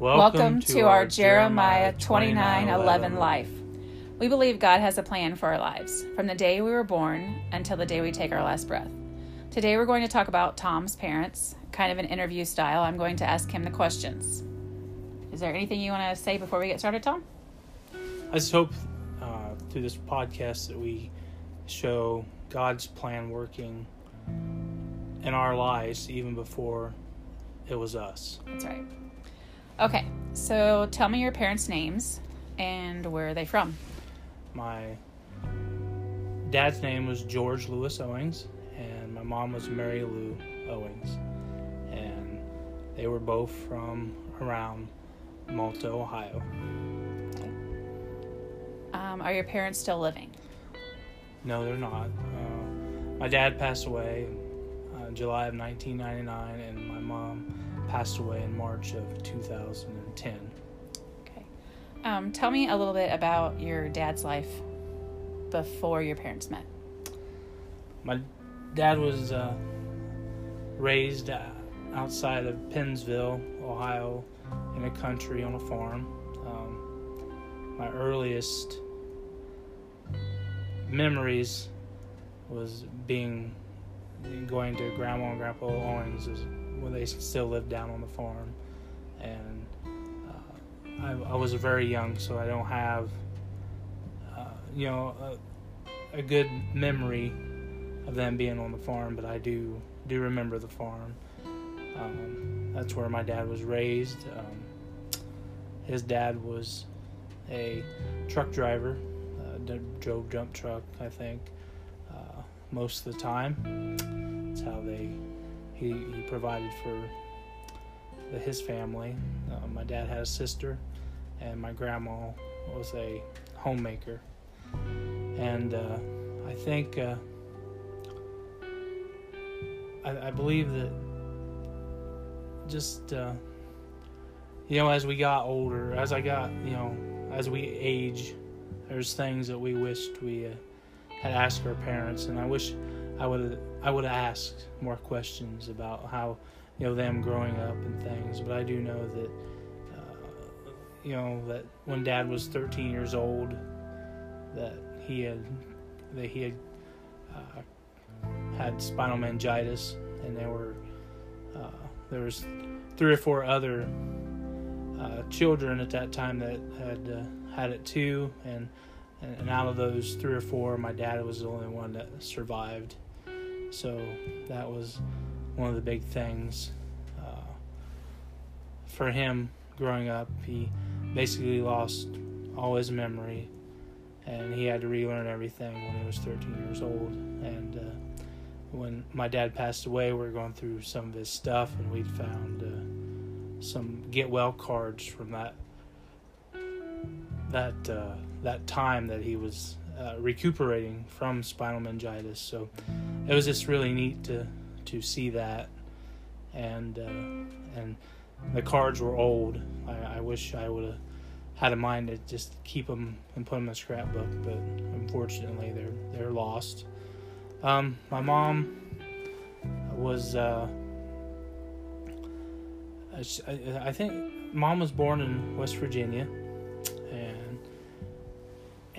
Welcome, to, our Jeremiah 29 11 life. We believe God has a plan for our lives, from the day we were born until the day we take our last breath. Today we're going to talk about Tom's parents, kind of an interview style. I'm going to ask him the questions. Is there anything you want to say before we get started, Tom? I just hope uh, through this podcast that we show God's plan working in our lives even before it was us. That's right. Okay, so tell me your parents' names and where are they from? My dad's name was George Lewis Owings, and my mom was Mary Lou Owings. And they were both from around Malta, Ohio. Okay. Um, are your parents still living? No, they're not. Uh, my dad passed away in July of 1999, and my mom passed away in March of 2010. Okay. Um, tell me a little bit about your dad's life before your parents met. My dad was uh, raised uh, outside of Pennsville, Ohio, in a country on a farm. Um, my earliest memories was being going to Grandma and Grandpa Owings when they still lived down on the farm, and uh, I, I, was very young, so I don't have, uh, you know, a, a, good memory of them being on the farm, but I do do remember the farm. Um, that's where my dad was raised. Um, his dad was a truck driver, uh, drove dump truck, I think most of the time. That's how they he, he provided for the, his family. Uh, my dad had a sister, and my grandma was a homemaker. And uh, I think uh, I, I, believe that just uh, you know as we got older, as I got you know as we age, there's things that we wished we uh, had asked our parents, and I wish I would I would asked more questions about how you know them growing up and things. But I do know that uh, you know that when Dad was 13 years old, that he had that he had uh, had spinal meningitis, and there were uh, there was three or four other uh, children at that time that had uh, had it too, and and, out of those three or four, my dad was the only one that survived. So that was one of the big things uh, for him growing up. He basically lost all his memory, and he had to relearn everything when he was 13 years old. And uh, when my dad passed away, we were going through some of his stuff, and we'd found uh, some get well cards from that that uh, that time that he was uh, recuperating from spinal meningitis. So it was just really neat to to see that, and uh, and the cards were old. I, I wish I would have had a mind to just keep them and put them in a scrapbook, but unfortunately they're they're lost. Um, my mom was. Uh, I, I think mom was born in West Virginia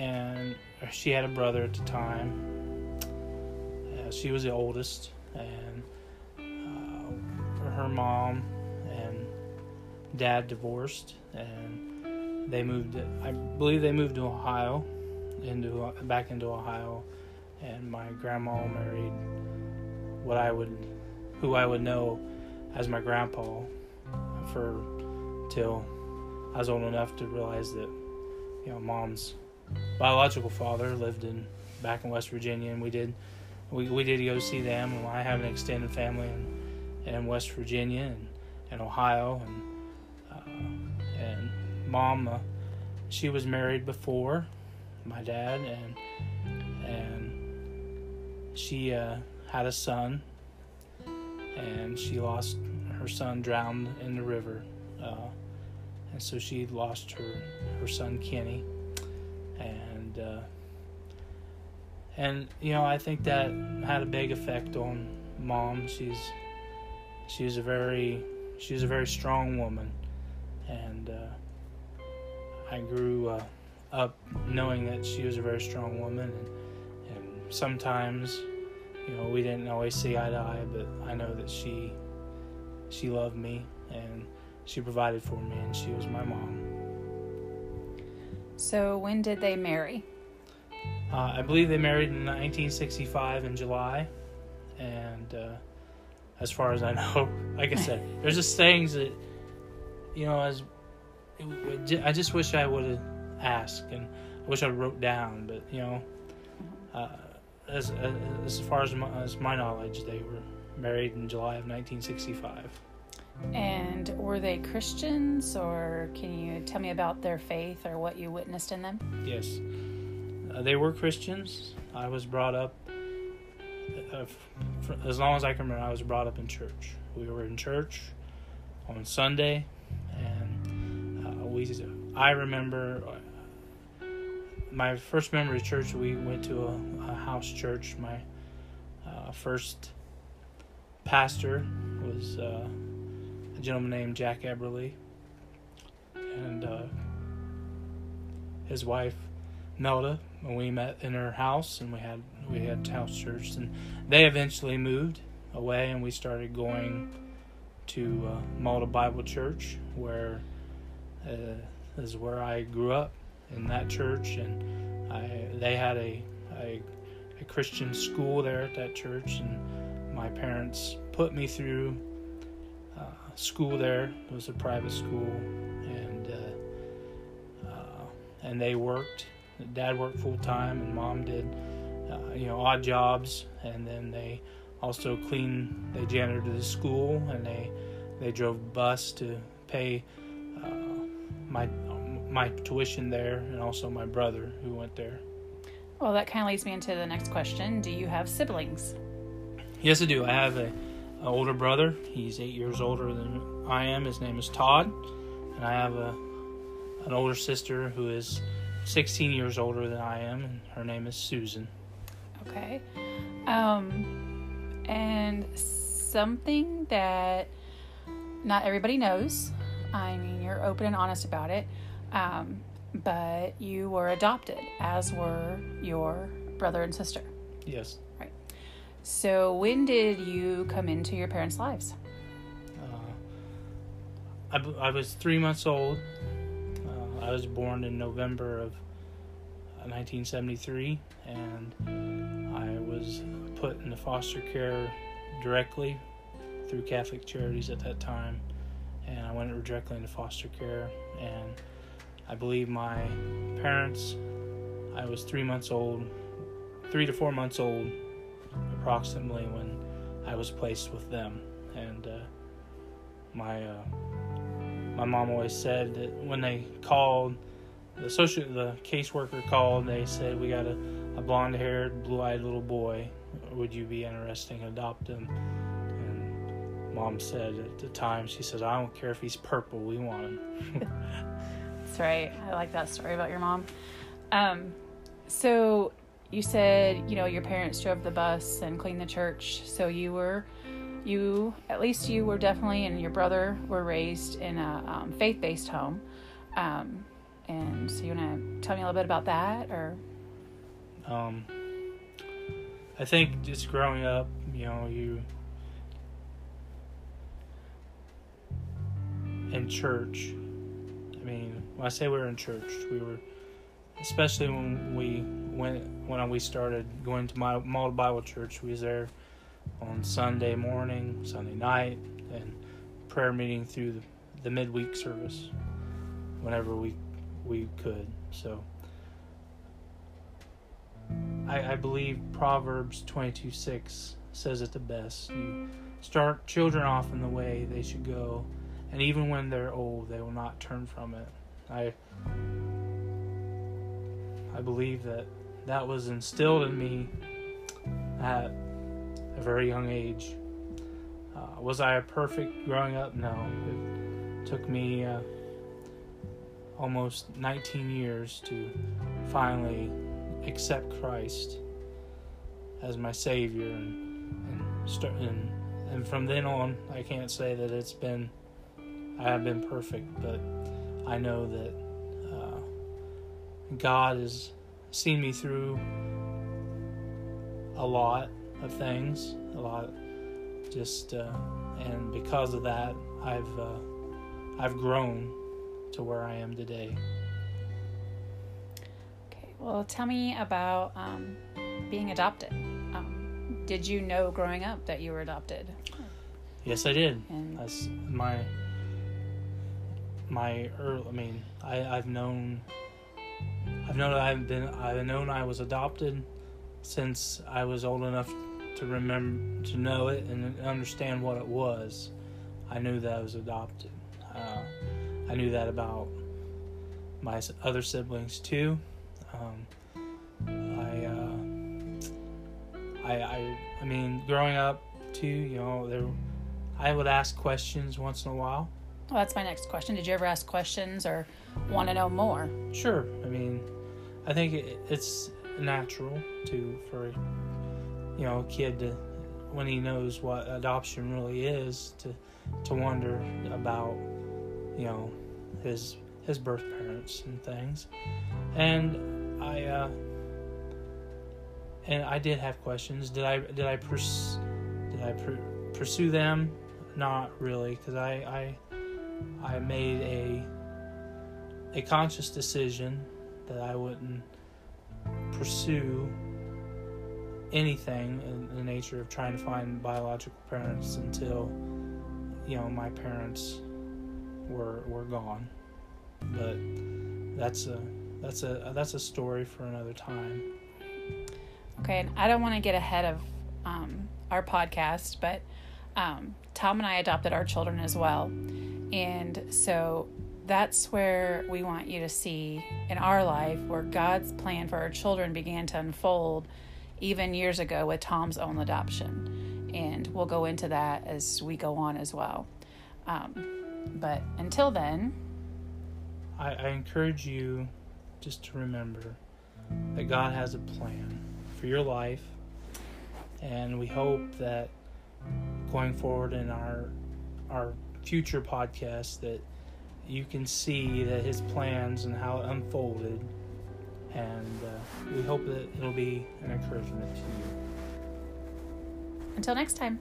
and she had a brother at the time. She was the oldest, and uh, her mom and dad divorced, and they moved. I believe they moved to Ohio, into back into Ohio, and my grandma married what I would, who I would know as my grandpa, for till I was old enough to realize that, you know, mom's biological father lived in back in West Virginia, and we did we, we did go see them. And I have an extended family in, in West Virginia and, and Ohio, and uh, and mom, uh, she was married before my dad, and and she uh, had a son, and she lost her son drowned in the river, uh, and so she lost her her son Kenny and uh, and you know I think that had a big effect on mom. She's she's a very she's a very strong woman, and uh, I grew uh, up knowing that she was a very strong woman, and, and sometimes, you know, we didn't always see eye to eye, but I know that she she loved me and she provided for me, and she was my mom. So, when did they marry? Uh, I believe they married in 1965 in July, and uh, as far as I know, like I said, there's just things that you know. As I just wish I would have asked, and I wish I wrote down, but you know, uh, as, as as far as my, as my knowledge, they were married in July of 1965. And were they Christians, or can you tell me about their faith or what you witnessed in them? Yes. Uh, they were Christians. I was brought up, uh, for, as long as I can remember, I was brought up in church. We were in church on Sunday, and uh, we. I remember uh, my first memory of church. We went to a, a house church. My uh, first pastor was uh, a gentleman named Jack Eberly, and his wife Melda we met in her house and we had we had house church and they eventually moved away and we started going to uh, Malta Bible Church where uh, is where I grew up in that church and I they had a, a a Christian school there at that church and my parents put me through uh, school there. It was a private school and uh, uh, and they worked dad worked full time and mom did uh, you know odd jobs. And then they also cleaned they janitored the school and they they drove bus to pay uh, my my tuition there and also my brother who went there. Well that kind of leads me into the next question. Do you have siblings? Yes i do. I have a, an older brother. He's eight years older than i am. His name is todd. And i have a an older sister who is 16 years older than I am, and her name is Susan. Okay. Um, and something that not everybody knows. I mean, you're open and honest about it. Um, but you were adopted, as were your brother and sister. Yes. Right. So, when did you come into your parents' lives? Uh, I, I was three months old I was born in November of 1973, uh, and I was put into foster care directly through Catholic Charities at that time, and I went directly into foster care. And I believe my parents, I was three months old, three to four months old, approximately when I was placed with them, and uh, my uh, my mom always said that when they called, the social the caseworker called. They said we got a, a blonde haired, blue eyed little boy. Would you be interested in adopt him? And mom said at the time, she says, I don't care if he's purple. We want him. That's right. I like that story about your mom. Um, so you said you know your parents drove the bus and cleaned the church, so you were you at least you were definitely and your brother were raised in a um, faith-based home. Um, and so you want to tell me a little bit about that or? Um, i think just growing up you know you in church i mean when i say we were in church we were especially when we went when we started going to my Malta Bible Church, we was there on Sunday morning, Sunday night, and prayer meeting through the, the midweek service whenever we we could. So I, I believe Proverbs twenty two six says it the best. You start children off in the way they should go, and even when they're old, they will not turn from it. I I believe that that was instilled in me at a very young age. Uh, was I a perfect growing up? No. It took me uh, almost 19 years to finally accept Christ as my Savior, and and, start, and and from then on, I can't say that it's been I have been perfect, but I know that uh, God has seen me through a lot of things, a lot, just, uh, and because of that, I've uh, I've grown to where I am today. Okay, well, tell me about um, being adopted. Um, did you know growing up that you were adopted? Yes, I did. And That's my my early. I mean, I I've known. I've known I've been. I've known I was adopted since I was old enough to remember to know it and understand what it was. I knew that I was adopted. Uh, I knew that about my other siblings too. Um, I, uh, I, I, I mean, growing up too, you know, there, I would ask questions once in a while. well, that's my next question. Did you ever ask questions or want to know more? Sure, I mean, I think it, it's natural to for, you know, a kid to, when he knows what adoption really is, to, to wonder about, you know, his his birth parents and things, and I, uh, and I did have questions. Did I did I pers- did I pr- pursue them? Not really, because I, I I made a a conscious decision that I wouldn't pursue anything in the nature of trying to find biological parents until you know my parents were were gone. But that's a that's a that's a story for another time. Okay, and I don't want to get ahead of um, our podcast, but um, Tom and I adopted our children as well. And so that's where we want you to see in our life where God's plan for our children began to unfold even years ago with Tom's own adoption. And we'll go into that as we go on as well. Um, but until then, I, I encourage you just to remember that God has a plan for your life, and we hope that going forward in our our future podcast that you can see that His plans and how it unfolded, and uh, we hope that it'll be an encouragement to you. until next time.